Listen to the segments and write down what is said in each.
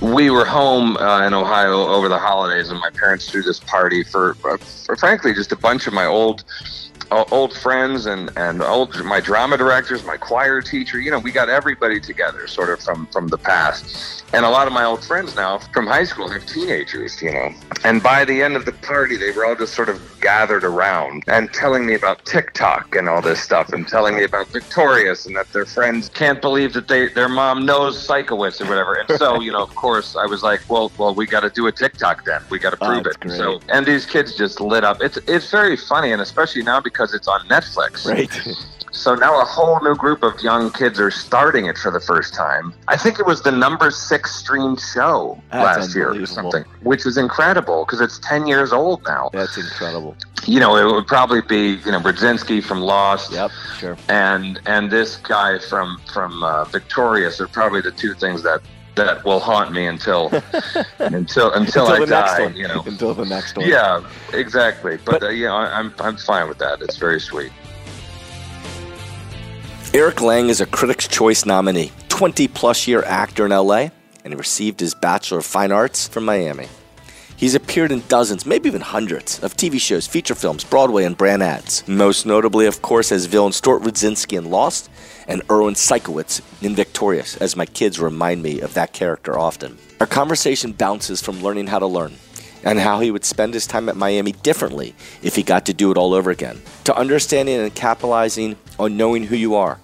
we were home uh, in Ohio over the holidays, and my parents threw this party for, uh, for frankly, just a bunch of my old old friends and and old my drama directors, my choir teacher. You know, we got everybody together, sort of from from the past. And a lot of my old friends now from high school have teenagers. You know, and by the end of the party, they were all just sort of gathered around and telling me about TikTok and all this stuff, and telling me about Victorious and that their friends can't believe that they their mom knows Sikowitz or whatever. And so, you know, of course, I was like, well, well, we got to do a TikTok then. We got to Oh, prove that's it. great. So, and these kids just lit up. It's it's very funny, and especially now because it's on Netflix. Right. So now a whole new group of young kids are starting it for the first time. I think it was the number six streamed show That's last year or something, which is incredible because it's 10 years old now. That's incredible. You know, it would probably be, you know, Radzinsky from Lost Yep. Sure. and and this guy from from uh, Victorious are probably the two things that that will haunt me until until until, I the next die, you know. Until the next one. Yeah, exactly. But, But- uh, yeah, I- I'm I'm fine with that. It's very sweet. Eric Lange is a Critics' Choice nominee, 20 plus year actor in LA, and he received his Bachelor of Fine Arts from Miami. He's appeared in dozens, maybe even hundreds, of TV shows, feature films, Broadway, and brand ads. Most notably, of course, as villain Stuart Radzinsky in Lost and Erwin Sikowitz in Victorious, as my kids remind me of that character often. Our conversation bounces from learning how to learn and how he would spend his time at Miami differently if he got to do it all over again, to understanding and capitalizing on knowing who you are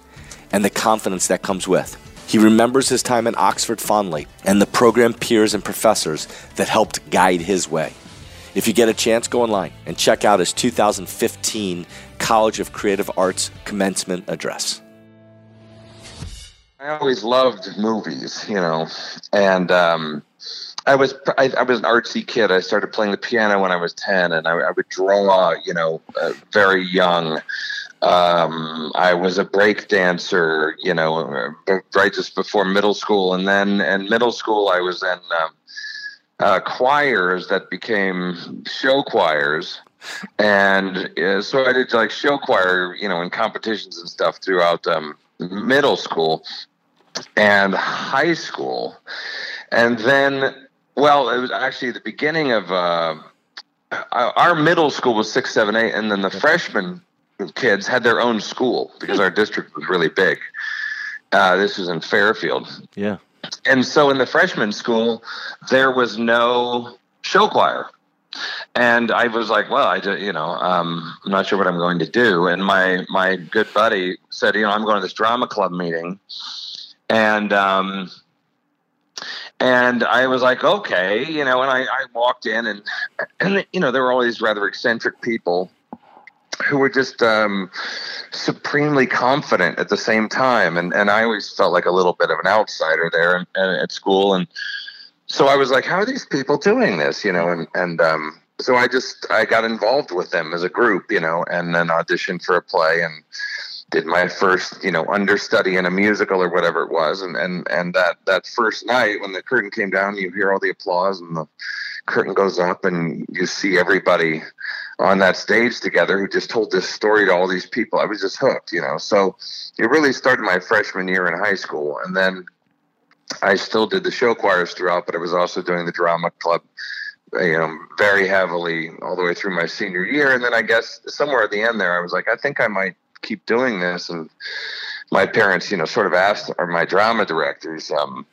and the confidence that comes with. He remembers his time at Oxford fondly and the program peers and professors that helped guide his way. If you get a chance, go online and check out his 2015 College of Creative Arts commencement address. I always loved movies, you know, and um, I was I, I was an artsy kid. I started playing the piano when I was ten, and I, I would draw, you know, uh, very young. Um, I was a break dancer, you know, uh, right just before middle school, and then in middle school I was in um, uh, choirs that became show choirs. And uh, so I did like show choir, you know, in competitions and stuff throughout um, middle school and high school. And then, well, it was actually the beginning of uh, our middle school was six, seven, eight, and then the freshman kids had their own school because our district was really big. Uh, this was in Fairfield. Yeah. And so in the freshman school, there was no show choir. And I was like, well, I, you know, um, I'm not sure what I'm going to do. And my, my good buddy said, you know, I'm going to this drama club meeting. And, um, and I was like, okay, you know, and I, I walked in and, and, you know, there were all these rather eccentric people who were just, um, supremely confident at the same time. And, and I always felt like a little bit of an outsider there and, and at school. And so I was like, how are these people doing this? You know, and, and, um, so I just, I got involved with them as a group, you know, and then auditioned for a play and did my first, you know, understudy in a musical or whatever it was. And, and, and that, that first night when the curtain came down, you hear all the applause and the curtain goes up and you see everybody on that stage together who just told this story to all these people. I was just hooked, you know. So it really started my freshman year in high school. And then I still did the show choirs throughout, but I was also doing the drama club, uh, you know, very heavily all the way through my senior year. And then I guess somewhere at the end there, I was like, I think I might keep doing this. And my parents, you know, sort of asked, or my drama directors, um,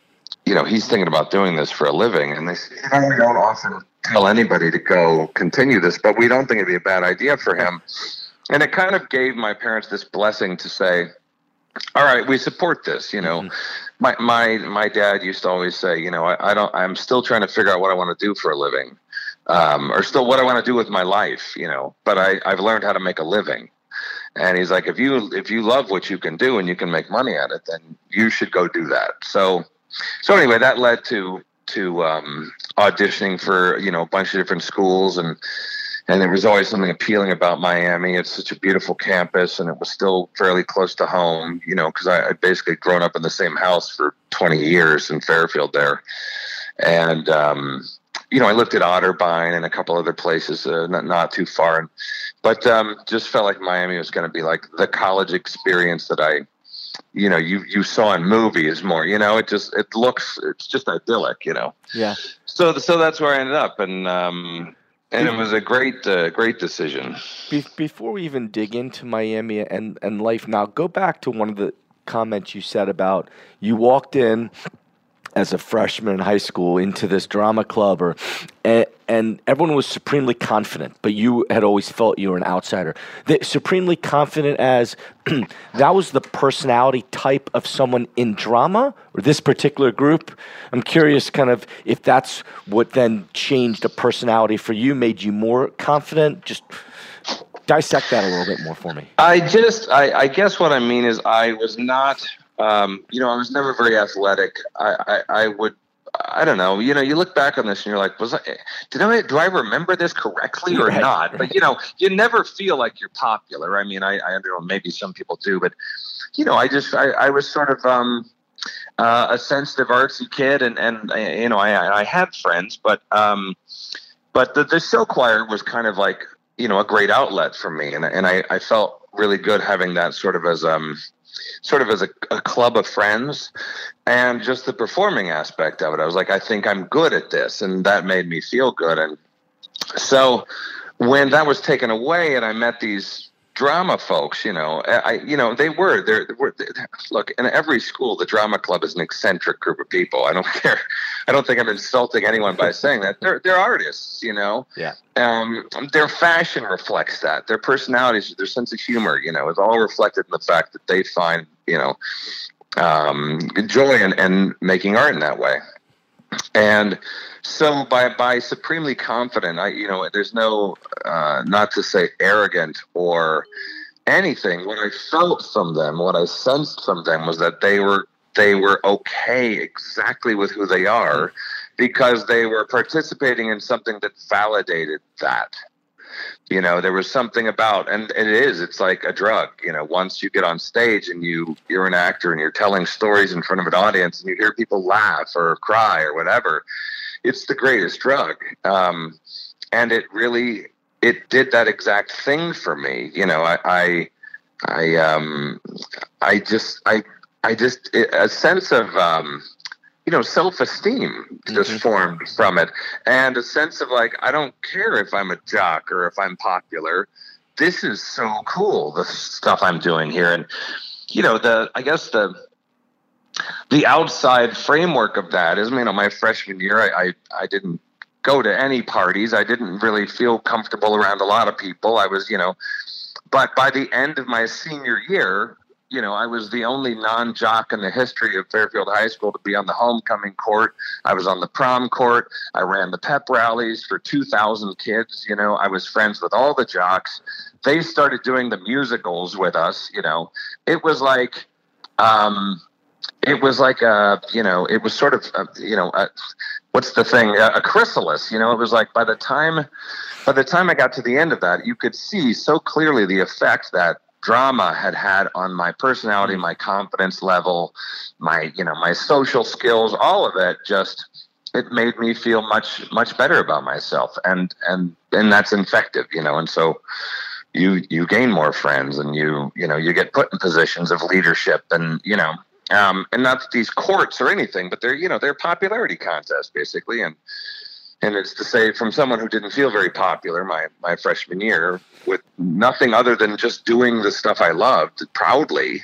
you know, he's thinking about doing this for a living. And they said, you know, we don't often tell anybody to go continue this, but we don't think it'd be a bad idea for him. And it kind of gave my parents this blessing to say, all right, we support this, you know. My my my dad used to always say, you know, I, I don't I'm still trying to figure out what I want to do for a living. Um, or still what I want to do with my life, you know. But I, I've learned how to make a living. And he's like, if you if you love what you can do and you can make money at it, then you should go do that. So so anyway, that led to to um, auditioning for you know a bunch of different schools and and there was always something appealing about Miami. It's such a beautiful campus, and it was still fairly close to home. You know, because I I'd basically grown up in the same house for 20 years in Fairfield there, and um, you know I looked at Otterbein and a couple other places uh, not not too far, but um, just felt like Miami was going to be like the college experience that I you know you you saw in movies more you know? It just it looks it's just idyllic you know? Yeah. So so that's where i ended up and um and it was a great uh, great decision. Be- before we even dig into miami and and life now go back to one of the comments you said about you walked in as a freshman in high school into this drama club or and, and everyone was supremely confident but you had always felt you were an outsider. The, supremely confident as that was the personality type of someone in drama or this particular group. I'm curious kind of if that's what then changed a personality for you made you more confident. Just dissect that a little bit more for me. I just i, I guess what i mean is i was not um, you know, I was never very athletic. I, I, I, would, I don't know. You know, you look back on this and you're like, was I, did I, do I remember this correctly or right. not? But you know, you never feel like you're popular. I mean, I, I don't know, maybe some people do, but you know, I just, I, I was sort of, um, uh, a sensitive, artsy kid, and and you know, I I had friends, but um, but the the show choir was kind of like you know a great outlet for me, and and I I felt really good having that sort of as um sort of as a, a club of friends and just the performing aspect of it. I was like, I think I'm good at this. And that made me feel good. And so when that was taken away and I met these drama folks, you know, I, you know, they were there. Were, look, in every school, the drama club is an eccentric group of people. I don't care. I don't think I'm insulting anyone by saying that. They're they're artists, you know. Yeah. Um, their fashion reflects that. Their personalities, their sense of humor, you know, is all reflected in the fact that they find, you know, um, joy in, in making art in that way. And so by by supremely confident, I you know there's no uh, not to say arrogant or anything. What I felt from them, what I sensed from them was that they were they were okay exactly with who they are because they were participating in something that validated that you know there was something about and it is it's like a drug you know once you get on stage and you you're an actor and you're telling stories in front of an audience and you hear people laugh or cry or whatever it's the greatest drug. Um, and it really it did that exact thing for me you know i i i um i just i i just a sense of um know, self esteem just mm-hmm. formed from it. And a sense of like, I don't care if I'm a jock or if I'm popular. This is so cool, the stuff I'm doing here. And, you know, the, I guess the, the outside framework of that is, you know, my freshman year, I, I, I didn't go to any parties. I didn't really feel comfortable around a lot of people. I was, you know, but by the end of my senior year, you know, I was the only non jock in the history of Fairfield High School to be on the homecoming court. I was on the prom court. I ran the pep rallies for 2,000 kids. You know, I was friends with all the jocks. They started doing the musicals with us. You know, it was like, um, it was like a, you know, it was sort of, a, you know, a, what's the thing? A, a chrysalis. You know, it was like by the time, by the time I got to the end of that, you could see so clearly the effect that drama had had on my personality, my confidence level, my you know my social skills, all of it just it made me feel much much better about myself. And and and that's infective you know and so you you gain more friends and you you know you get put in positions of leadership and you know um, and not these courts or anything but they're you know they're popularity contests basically. And and it's to say from someone who didn't feel very popular my my freshman year with nothing other than just doing the stuff I loved proudly.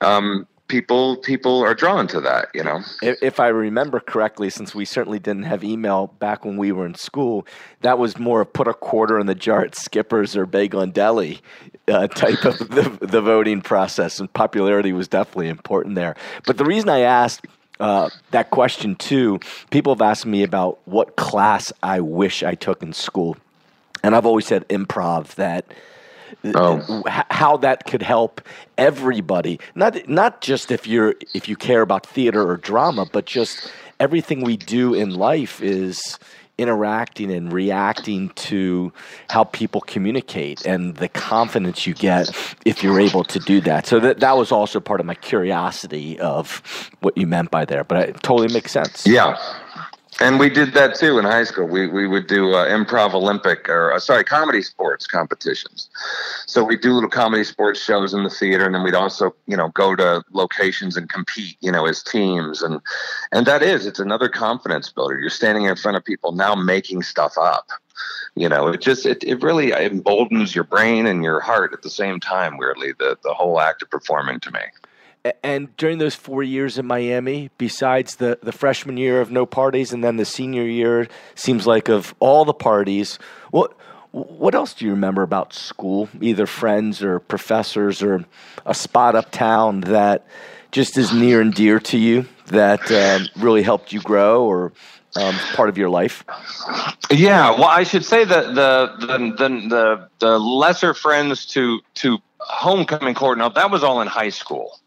Um, people people are drawn to that you know if, if, i remember correctly since we certainly didn't have email back when we were in school that was more put a quarter in the jar at skippers or bagel and deli uh, type of the, the voting process and popularity was definitely important there but the reason i asked uh, that question too. People have asked me about what class I wish I took in school, and I've always said improv. That oh. Uh, how that could help everybody, not not just if you're if you care about theater or drama, but just everything we do in life is interacting and reacting to how people communicate and the confidence you get if you're able to do that. So that that was also part of my curiosity of what you meant by there, but it totally makes sense. Yeah. And we did that too in high school. We we would do uh, improv Olympic or uh, sorry comedy sports competitions. So we do little comedy sports shows in the theater, and then we'd also you know go to locations and compete you know as teams, and and that is it's another confidence builder. You're standing in front of people now making stuff up. You know, it just it, it really emboldens your brain and your heart at the same time. Weirdly, the the whole act of performing to me and during those four years in Miami, besides the, the freshman year of no parties and then the senior year, seems like of all the parties, what what else do you remember about school, either friends or professors or a spot uptown that just is near and dear to you that um, really helped you grow or um, part of your life? Yeah, well, I should say that the the the the, the lesser friends to to homecoming court. Now that was all in high school.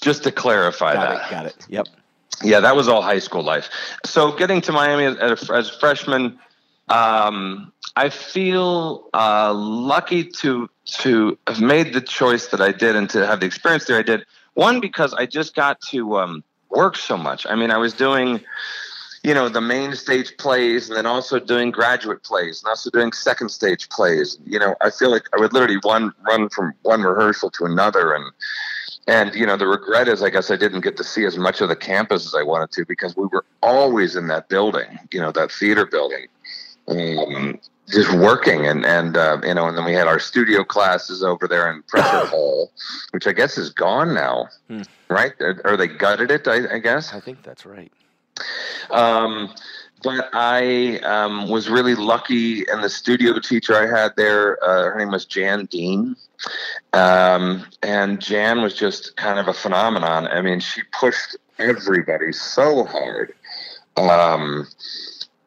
Just to clarify got that. It, got it. Yep. Yeah, that was all high school life. So getting to Miami as, as a freshman, um, I feel uh, lucky to to have made the choice that I did and to have the experience there I did. One because I just got to um, work so much. I mean, I was doing, you know, the main stage plays and then also doing graduate plays and also doing second stage plays. You know, I feel like I would literally one run from one rehearsal to another and and you know the regret is i guess i didn't get to see as much of the campus as i wanted to because we were always in that building you know that theater building um, just working and and uh, you know and then we had our studio classes over there in Presser hall which i guess is gone now hmm. right? Or, they gutted it I, I, guess? I think that's right. Um, but I um, was really lucky, and the studio teacher I had there, uh, her name was Jan Dean, um, and Jan was just kind of a phenomenon. I mean, she pushed everybody so hard. Um,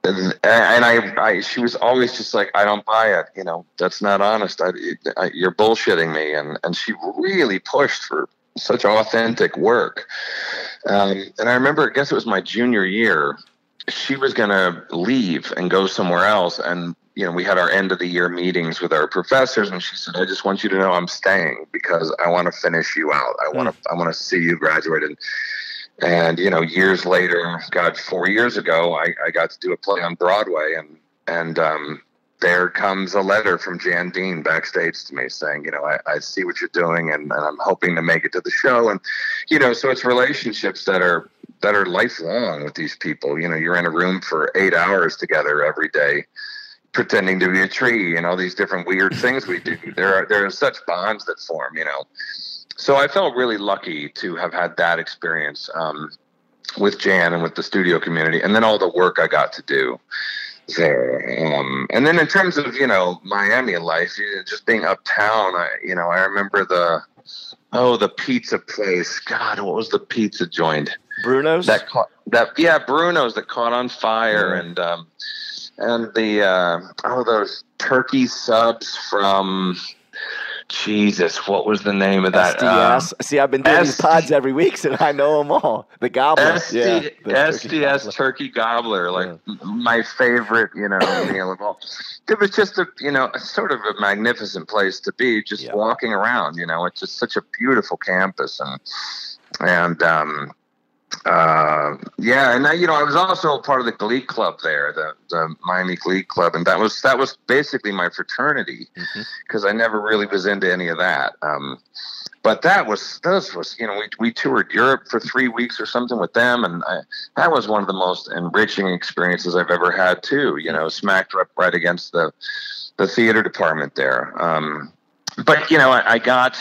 and, and I, I, she was always just like, I don't buy it. You know, that's not honest. I, I, you're bullshitting me. And, and she really pushed for such authentic work. Um, and I remember, I guess it was my junior year, she was going to leave and go somewhere else. And you know, we had our end of the year meetings with our professors, and she said, "I just want you to know I'm staying because I want to finish you out. I want to, mm. I want to see you graduate." And, and you know, years later, God, four years ago, I, I got to do a play on Broadway, and and um, there comes a letter from Jan Dean backstage to me saying, you know, I, I see what you're doing, and, and I'm hoping to make it to the show, and you know, so it's relationships that are that are lifelong with these people. You know, you're in a room for eight hours together every day pretending to be a tree and all these different weird things we do. There are there are such bonds that form, you know. So I felt really lucky to have had that experience um, with Jan and with the studio community, and then all the work I got to do there. Um, and then in terms of you know Miami life, just being uptown, I, you know, I remember the oh the pizza place. God, what was the pizza joint? Bruno's. That caught, that yeah, Bruno's that caught on fire, mm. and um, and the uh, oh those turkey subs from Jesus, what was the name of that? SDS. Um, See, I've been doing these pods every week, so I know them all. The gobbler, SD, yeah, the SDS turkey, turkey gobbler, like yeah. my favorite, you know, meal of all. It was just a, you know, sort of a magnificent place to be, just yeah. walking around. You know, it's just such a beautiful campus, and and um, uh, yeah, and I, you know, I was also part of the Glee Club there, the, the Miami Glee Club, and that was that was basically my fraternity because mm-hmm. I never really was into any of that. Um, but that was this was you know we we toured Europe for three weeks or something with them, and I, that was one of the most enriching experiences I've ever had too. You know, smacked up right against the the theater department there. Um, but you know, I, I got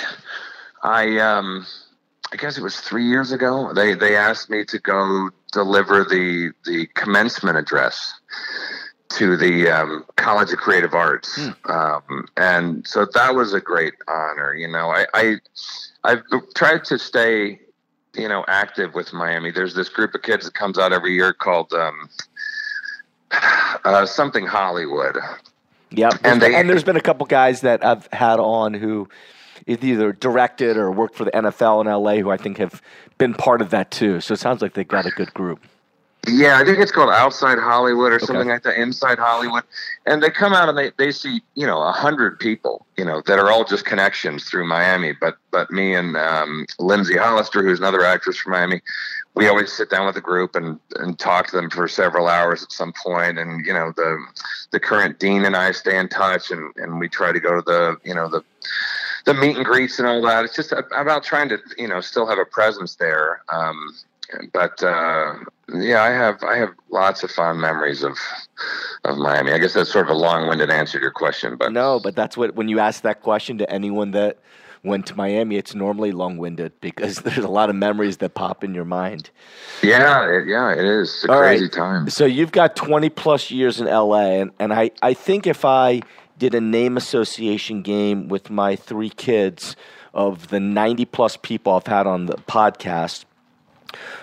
I. Um, I guess it was three years ago. They they asked me to go deliver the the commencement address to the um, College of Creative Arts, hmm. um, and so that was a great honor. You know, I, I I've tried to stay you know active with Miami. There's this group of kids that comes out every year called um, uh, something Hollywood. Yep, and, they, and there's been a couple guys that I've had on who either directed or worked for the NFL in LA who I think have been part of that too. So it sounds like they've got a good group. Yeah, I think it's called Outside Hollywood or okay. something like that, Inside Hollywood. And they come out and they, they see, you know, a hundred people, you know, that are all just connections through Miami. But but me and um, Lindsay Hollister, who's another actress from Miami, we always sit down with the group and and talk to them for several hours at some point. And you know, the the current dean and I stay in touch, and and we try to go to the you know the the meet and greets and all that. It's just about trying to you know still have a presence there. Um, but uh, yeah, I have I have lots of fond memories of of Miami. I guess that's sort of a long-winded answer to your question, but no, but that's what when you ask that question to anyone that went to Miami, it's normally long-winded because there's a lot of memories that pop in your mind. Yeah, it, yeah, it is. It's a All crazy right. time. So you've got 20 plus years in LA, and, and I, I think if I did a name association game with my three kids of the 90 plus people I've had on the podcast,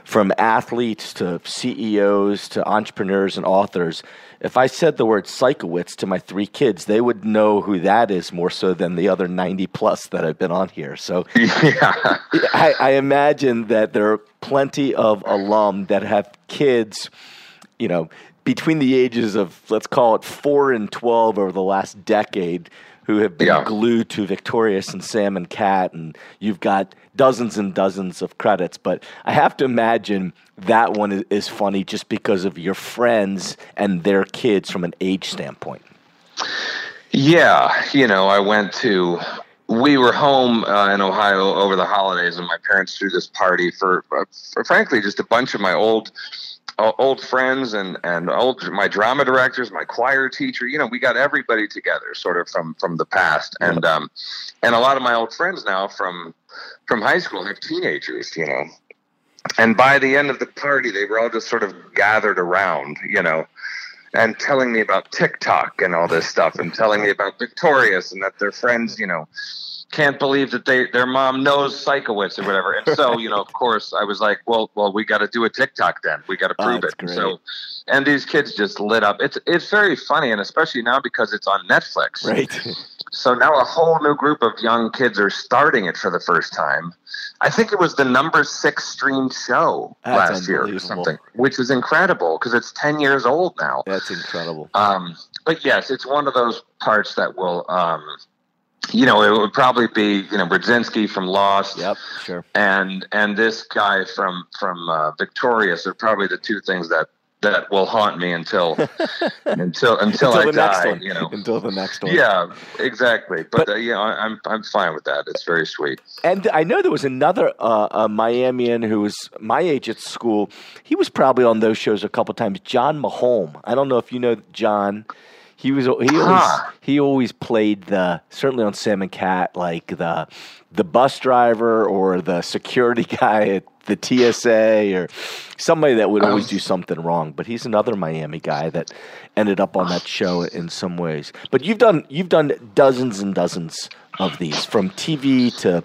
from athletes to CEOs to entrepreneurs and authors, if I said the word Sikowitz to my three kids, they would know who that is more so than the other 90 plus that I've been on here. So yeah. I, I imagine that there are plenty of alum that have kids, you know, between the ages of, let's call it four and 12 over the last decade who have been yeah. glued to Victorious and Sam and Cat, and you've got dozens and dozens of credits. But I have to imagine that one is, is funny just because of your friends and their kids from an age standpoint. Yeah, you know, I went to. We were home uh, in Ohio over the holidays, and my parents threw this party for, uh, for, frankly, just a bunch of my old old friends and and old my drama directors, my choir teacher. You know, we got everybody together, sort of from from the past, and um, and a lot of my old friends now from from high school have teenagers. You know, and by the end of the party, they were all just sort of gathered around. You know. And telling me about TikTok and all this stuff, and telling me about Victorious and that their friends, you know, can't believe that they their mom knows Sikowitz or whatever. And so, you know, of course, I was like, well, well, we got to do a TikTok then. We got to prove oh, it. Great. So, and these kids just lit up. It's it's very funny, and especially now because it's on Netflix. Right. So now a whole new group of young kids are starting it for the first time. I think it was the number six streamed show That's last year or something, which is incredible because it's ten years old now. That's incredible. Um, but yes, it's one of those parts that will. Um, you know, it would probably be you know Radzinsky from Lost. Yep, sure. And and this guy from from uh, Victorious are probably the two things that that will haunt me until until until, until I die. You know, until the next one. Yeah, exactly. But, but uh, yeah, I'm I'm fine with that. It's very sweet. And I know there was another uh, a Miamian who was my age at school. He was probably on those shows a couple times. John Mahome. I don't know if you know John. He was he always he always played the certainly on Sam and Cat like the the bus driver or the security guy at the TSA or somebody that would always do something wrong. But he's another Miami guy that ended up on that show in some ways. But you've done you've done dozens and dozens of these from TV to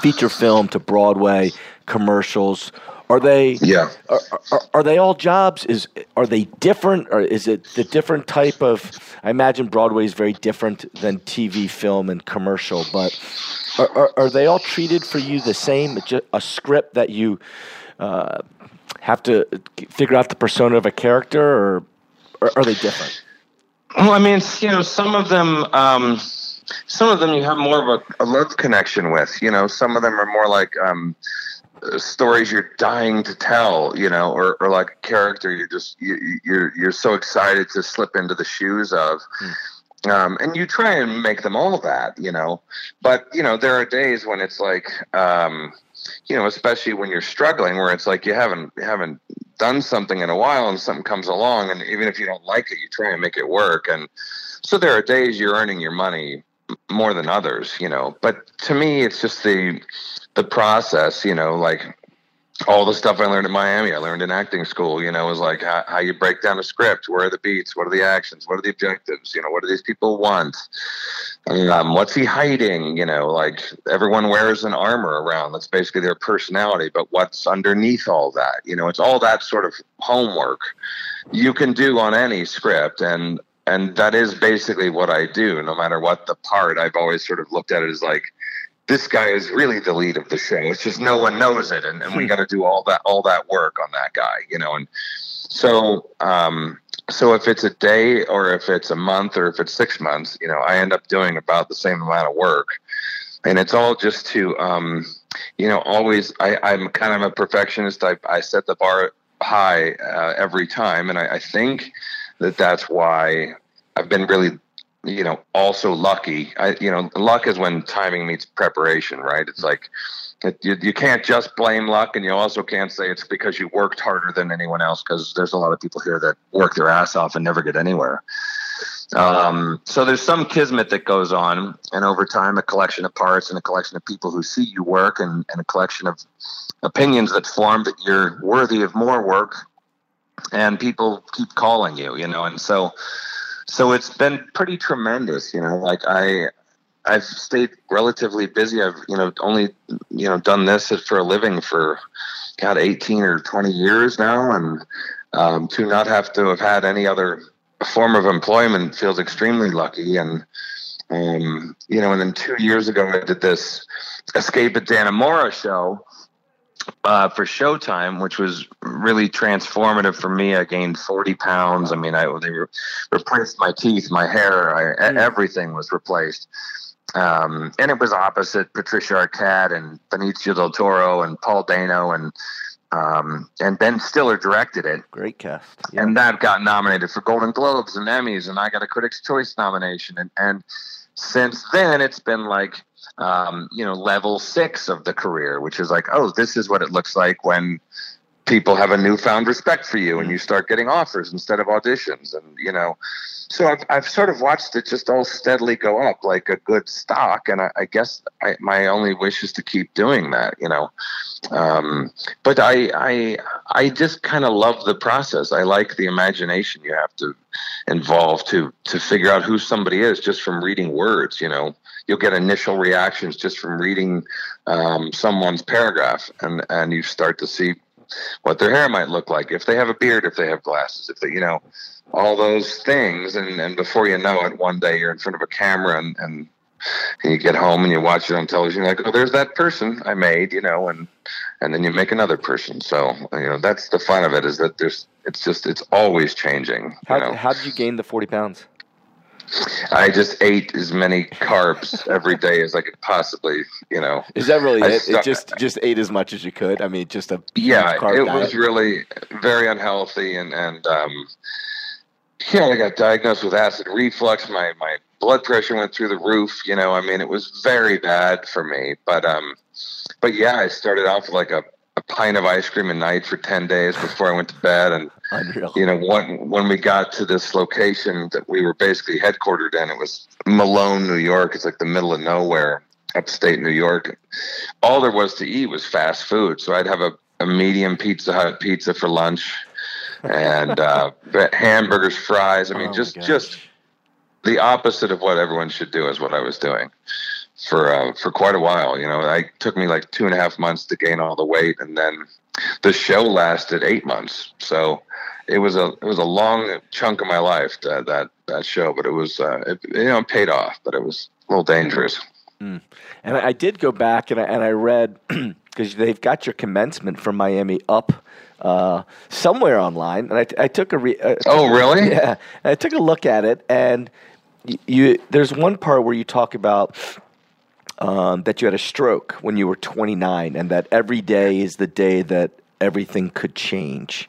feature film to Broadway commercials. Are they? Yeah. Are, are, are, they all jobs? Is are they different, or is it the different type of? I imagine Broadway is very different than TV, film, and commercial. But are, are, are they all treated for you the same? A script that you uh, have to figure out the persona of a character, or, or are they different? Well, I mean, you know, some of them. Um, some of them you have more of a, a love connection with. You know, some of them are more like. Um, stories you're dying to tell, you know, or, or like a character you're just you, you're you're so excited to slip into the shoes of. Mm. Um, and you try and make them all that, you know, but you know there are days when it's like, um, you know, especially when you're struggling, where it's like you haven't you haven't done something in a while, and something comes along, and even if you don't like it, you try and make it work. And so there are days you're earning your money more than others, you know. But to me, it's just the the process, you know, like all the stuff I learned in Miami, I learned in acting school, you know, was like how, how, you break down a script, where are the beats, what are the actions, what are the objectives, you know, what do these people want? Um, what's he hiding? You know, like everyone wears an armor around. That's basically their personality, but what's underneath all that? You know, it's all that sort of homework you can do on any script. And, and that is basically what I do, no matter what the part. I've always sort of looked at it as like, this guy is really the lead of the show. It's just no one knows it, and, and we hmm. got to do all that all that work on that guy, you know. And so, um, so if it's a day or if it's a month or if it's six months, you know, I end up doing about the same amount of work, and it's all just to um, you know, always I, I'm kind of a perfectionist. I, I set the bar high uh, every time, and I, I think that that's why I've been really you know also lucky. I you know luck is when timing meets preparation right? It's like it, you, you can't just blame luck and you also can't say it's because you worked harder than anyone else because there's a lot of people here that work their ass off and never get anywhere. Um, so there's some kismet that goes on, and over time, a collection of parts and a collection of people who see you work, and, and a collection of opinions that form that you're worthy of more work, and people keep calling you, you know, and so so it's been pretty tremendous, you know. Like I, I've stayed relatively busy. I've you know only you know done this for a living for God 18 or 20 years now, and um, to not have to have had any other form of employment feels extremely lucky. And um, you know, and then two years ago I did this Escape at Dannemora show uh, for Showtime, which was really transformative for me. I gained 40 pounds. I mean, I they re- replaced my teeth, my hair, I, mm. everything was replaced. Um, and it was opposite Patricia Arquette and Benicio del Toro and Paul Dano and um, and Ben Stiller directed it. Great cast. Yeah. And that got nominated for Golden Globes and Emmys, and I got a Critics' Choice nomination. And, and since then, it's been like, um, you know, level six of the career, which is like, oh, this is what it looks like when people have a newfound respect for you and you start getting offers instead of auditions. And, you know, so I've, I've sort of watched it just all steadily go up like a good stock. And I, I guess I, my only wish is to keep doing that, you know. Um, but I, I, I just kind of love the process. I like the imagination you have to involve to, to figure out who somebody is just from reading words, you know. You'll get initial reactions just from reading um, someone's paragraph, and, and you start to see what their hair might look like, if they have a beard, if they have glasses, if they, you know, all those things. And, and before you know it, one day you're in front of a camera and, and, you get home and you watch it on television, like, oh, there's that person I made, you know, and, and then you make another person. So, you know, that's the fun of it is that there's, it's just, it's always changing. How, know? how did you gain the 40 pounds? I just ate as many carbs every day as I could possibly, you know. Is that really I it? It just just ate as much as you could. I mean, just a yeah. it diet. was really very unhealthy, and and um, yeah, I got diagnosed with acid reflux. My my blood pressure went through the roof. You know, I mean, it was very bad for me. But um, but yeah, I started off with like a a pint of ice cream a night for 10 days before I went to bed. And, Unreal. you know, when, when we got to this location that we were basically headquartered in, it was Malone, New York. It's like the middle of nowhere, upstate New York. All there was to eat was fast food. So I'd have a, a medium Pizza Hut pizza for lunch and uh, hamburgers, fries. I mean, oh just, just the opposite of what everyone should do is what I was doing for uh, for quite a while. You know, it took me like two and a half months to gain all the weight, and then the show lasted eight months. So it was a it was a long chunk of my life that that, that show, but it was uh, it, you know paid off, but it was a little dangerous. Mm. And I did go back and I, and I read because they've got your commencement from Miami up uh, somewhere online, and I, I took a re- uh, oh really yeah, I took a look at it, and you, you there's one part where you talk about um, that you had a stroke when you were 29, and that every day is the day that everything could change.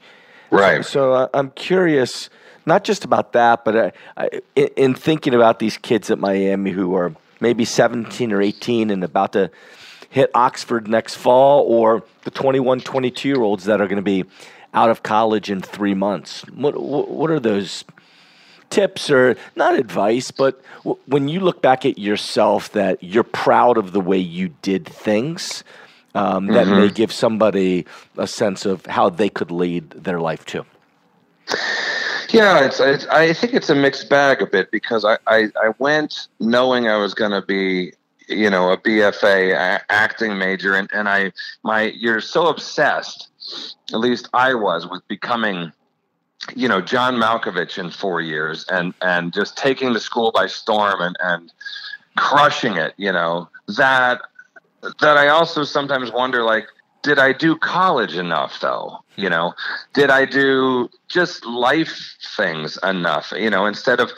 Right. So, uh, I'm curious, not just about that, but I, in, in thinking about these kids at Miami who are maybe 17 or 18 and about to hit Oxford next fall, or the 21, 22 year olds that are going to be out of college in three months. What, what are those tips or not advice, but w- when you look back at yourself, that you're proud of the way you did things, um, that mm-hmm. may give somebody a sense of how they could lead their life too. Yeah, it's, it's, I think it's a mixed bag a bit because I, I, I went knowing I was going to be you know a BFA a- acting major and, and I my you're so obsessed at least I was with becoming you know John Malkovich in four years and and just taking the school by storm and and crushing it you know that that I also sometimes wonder like did I do college enough though you know did I do just life things enough you know instead of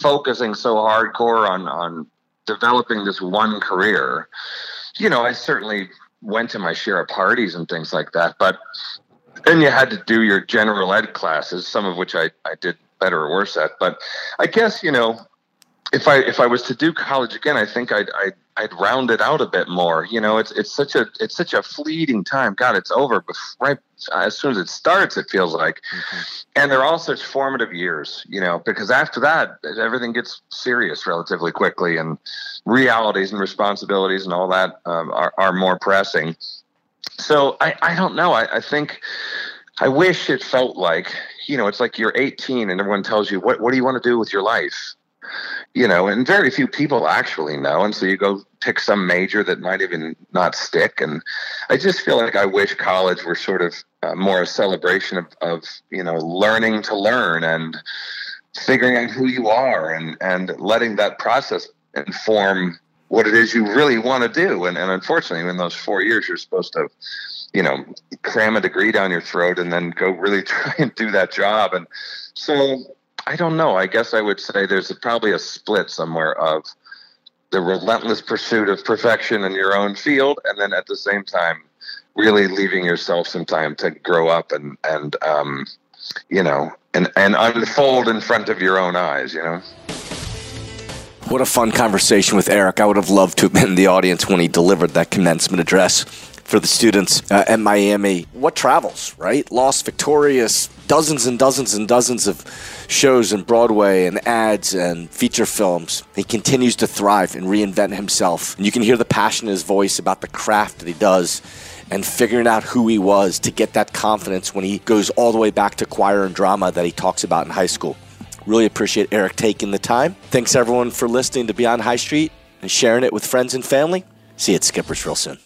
focusing so hardcore on on developing this one career you know I certainly went to my share of parties and things like that. But then you had to do your general ed classes, some of which I, I did better or worse at. But I guess, you know, if I if I was to do college again, I think I'd I'd, I'd round it out a bit more. You know, it's it's such a it's such a fleeting time. God, it's over, but right as soon as it starts, it feels like, mm-hmm. and they're all such formative years. You know, because after that, everything gets serious relatively quickly, and realities and responsibilities and all that um, are are more pressing. So I I don't know. I, I think I wish it felt like you know it's like you're 18 and everyone tells you what what do you want to do with your life you know, and very few people actually know. And so you go pick some major that might even not stick. And I just feel like I wish college were sort of uh, more a celebration of, of, you know, learning to learn and figuring out who you are and, and letting that process inform what it is you really want to do. And, and unfortunately, in those four years, you're supposed to, you know, cram a degree down your throat and then go really try and do that job. And so I don't know. I guess I would say there's probably a split somewhere of the relentless pursuit of perfection in your own field, and then at the same time, really leaving yourself some time to grow up and and um, you know and and unfold in front of your own eyes. You know. What a fun conversation with Eric. I would have loved to have been in the audience when he delivered that commencement address for the students uh, at Miami. What travels, right? Lost Victorious, dozens and dozens and dozens of shows in Broadway and ads and feature films. He continues to thrive and reinvent himself. And you can hear the passion in his voice about the craft that he does and figuring out who he was to get that confidence when he goes all the way back to choir and drama that he talks about in high school. Really appreciate Eric taking the time. Thanks everyone for listening to Beyond High Street and sharing it with friends and family. See you at Skipper's real soon.